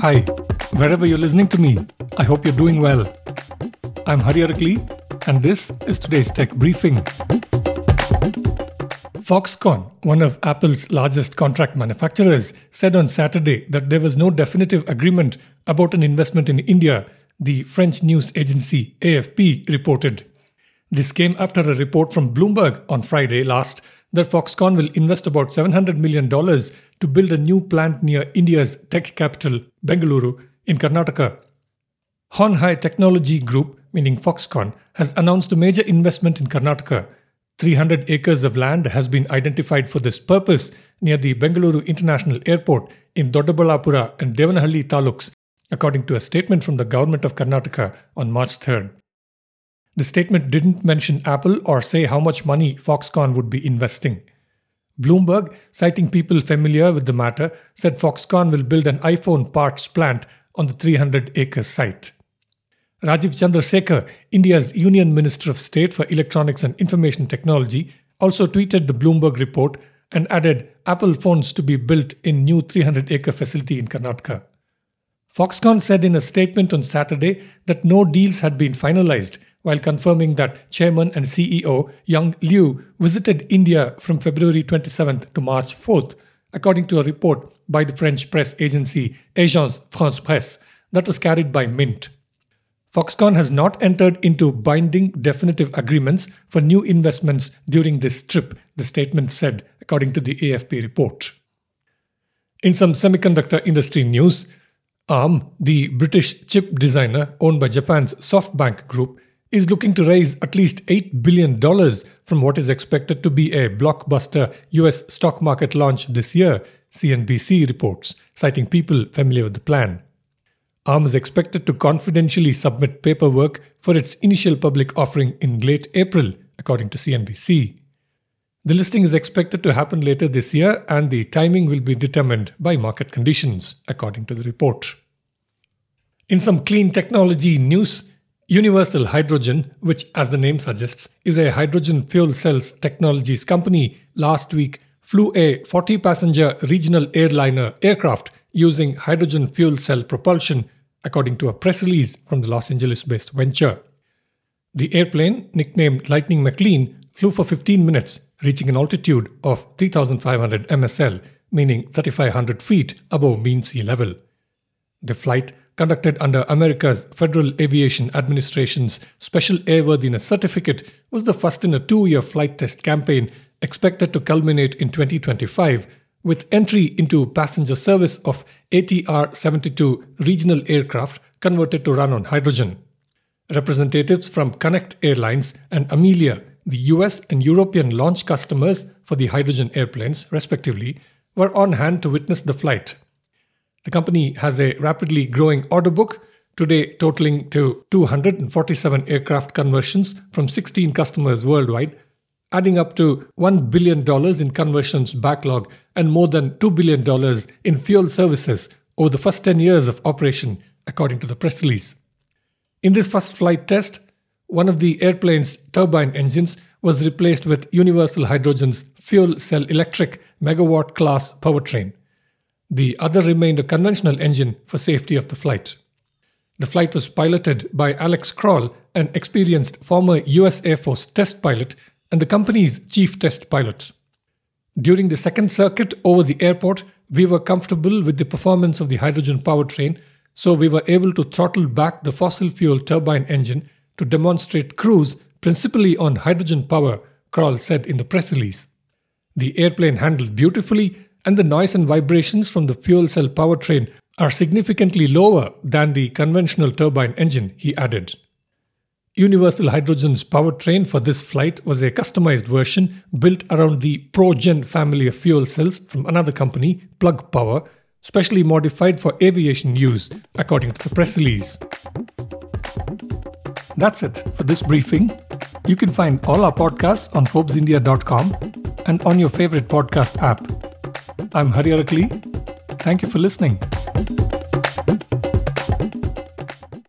Hi, wherever you're listening to me, I hope you're doing well. I'm Hari Arakali, and this is today's tech briefing. Foxconn, one of Apple's largest contract manufacturers, said on Saturday that there was no definitive agreement about an investment in India, the French news agency AFP reported. This came after a report from Bloomberg on Friday last that Foxconn will invest about $700 million to build a new plant near India's tech capital, Bengaluru, in Karnataka. Hon Hai Technology Group, meaning Foxconn, has announced a major investment in Karnataka. 300 acres of land has been identified for this purpose near the Bengaluru International Airport in Doddaballapura and Devanahalli taluks, according to a statement from the government of Karnataka on March 3rd. The statement didn't mention Apple or say how much money Foxconn would be investing. Bloomberg, citing people familiar with the matter, said Foxconn will build an iPhone parts plant on the 300 acre site. Rajeev Chandrasekhar, India's Union Minister of State for Electronics and Information Technology, also tweeted the Bloomberg report and added Apple phones to be built in new 300 acre facility in Karnataka. Foxconn said in a statement on Saturday that no deals had been finalized while confirming that Chairman and CEO Young Liu visited India from February 27th to March 4th, according to a report by the French press agency Agence France Presse that was carried by Mint. Foxconn has not entered into binding definitive agreements for new investments during this trip, the statement said, according to the AFP report. In some semiconductor industry news, ARM, the British chip designer owned by Japan's SoftBank Group, is looking to raise at least $8 billion from what is expected to be a blockbuster US stock market launch this year, CNBC reports, citing people familiar with the plan. ARM is expected to confidentially submit paperwork for its initial public offering in late April, according to CNBC. The listing is expected to happen later this year, and the timing will be determined by market conditions, according to the report. In some clean technology news, Universal Hydrogen, which, as the name suggests, is a hydrogen fuel cells technologies company, last week flew a 40 passenger regional airliner aircraft using hydrogen fuel cell propulsion, according to a press release from the Los Angeles based venture. The airplane, nicknamed Lightning McClean, flew for 15 minutes, reaching an altitude of 3,500 MSL, meaning 3,500 feet above mean sea level. The flight conducted under America's Federal Aviation Administration's Special Airworthiness Certificate, was the first in a two year flight test campaign expected to culminate in 2025 with entry into passenger service of ATR 72 regional aircraft converted to run on hydrogen. Representatives from Connect Airlines and Amelia, the US and European launch customers for the hydrogen airplanes, respectively, were on hand to witness the flight. The company has a rapidly growing order book, today totaling to 247 aircraft conversions from 16 customers worldwide, adding up to $1 billion in conversions backlog and more than $2 billion in fuel services over the first 10 years of operation, according to the press release. In this first flight test, one of the airplane's turbine engines was replaced with Universal Hydrogen's fuel cell electric megawatt class powertrain. The other remained a conventional engine for safety of the flight. The flight was piloted by Alex Kroll, an experienced former US Air Force test pilot and the company's chief test pilot. During the second circuit over the airport, we were comfortable with the performance of the hydrogen powertrain, so we were able to throttle back the fossil fuel turbine engine to demonstrate cruise principally on hydrogen power, Kroll said in the press release. The airplane handled beautifully and the noise and vibrations from the fuel cell powertrain are significantly lower than the conventional turbine engine, he added. Universal Hydrogen's powertrain for this flight was a customized version built around the ProGen family of fuel cells from another company, Plug Power, specially modified for aviation use, according to the press release. That's it for this briefing. You can find all our podcasts on ForbesIndia.com and on your favorite podcast app. I'm Hari. Thank you for listening.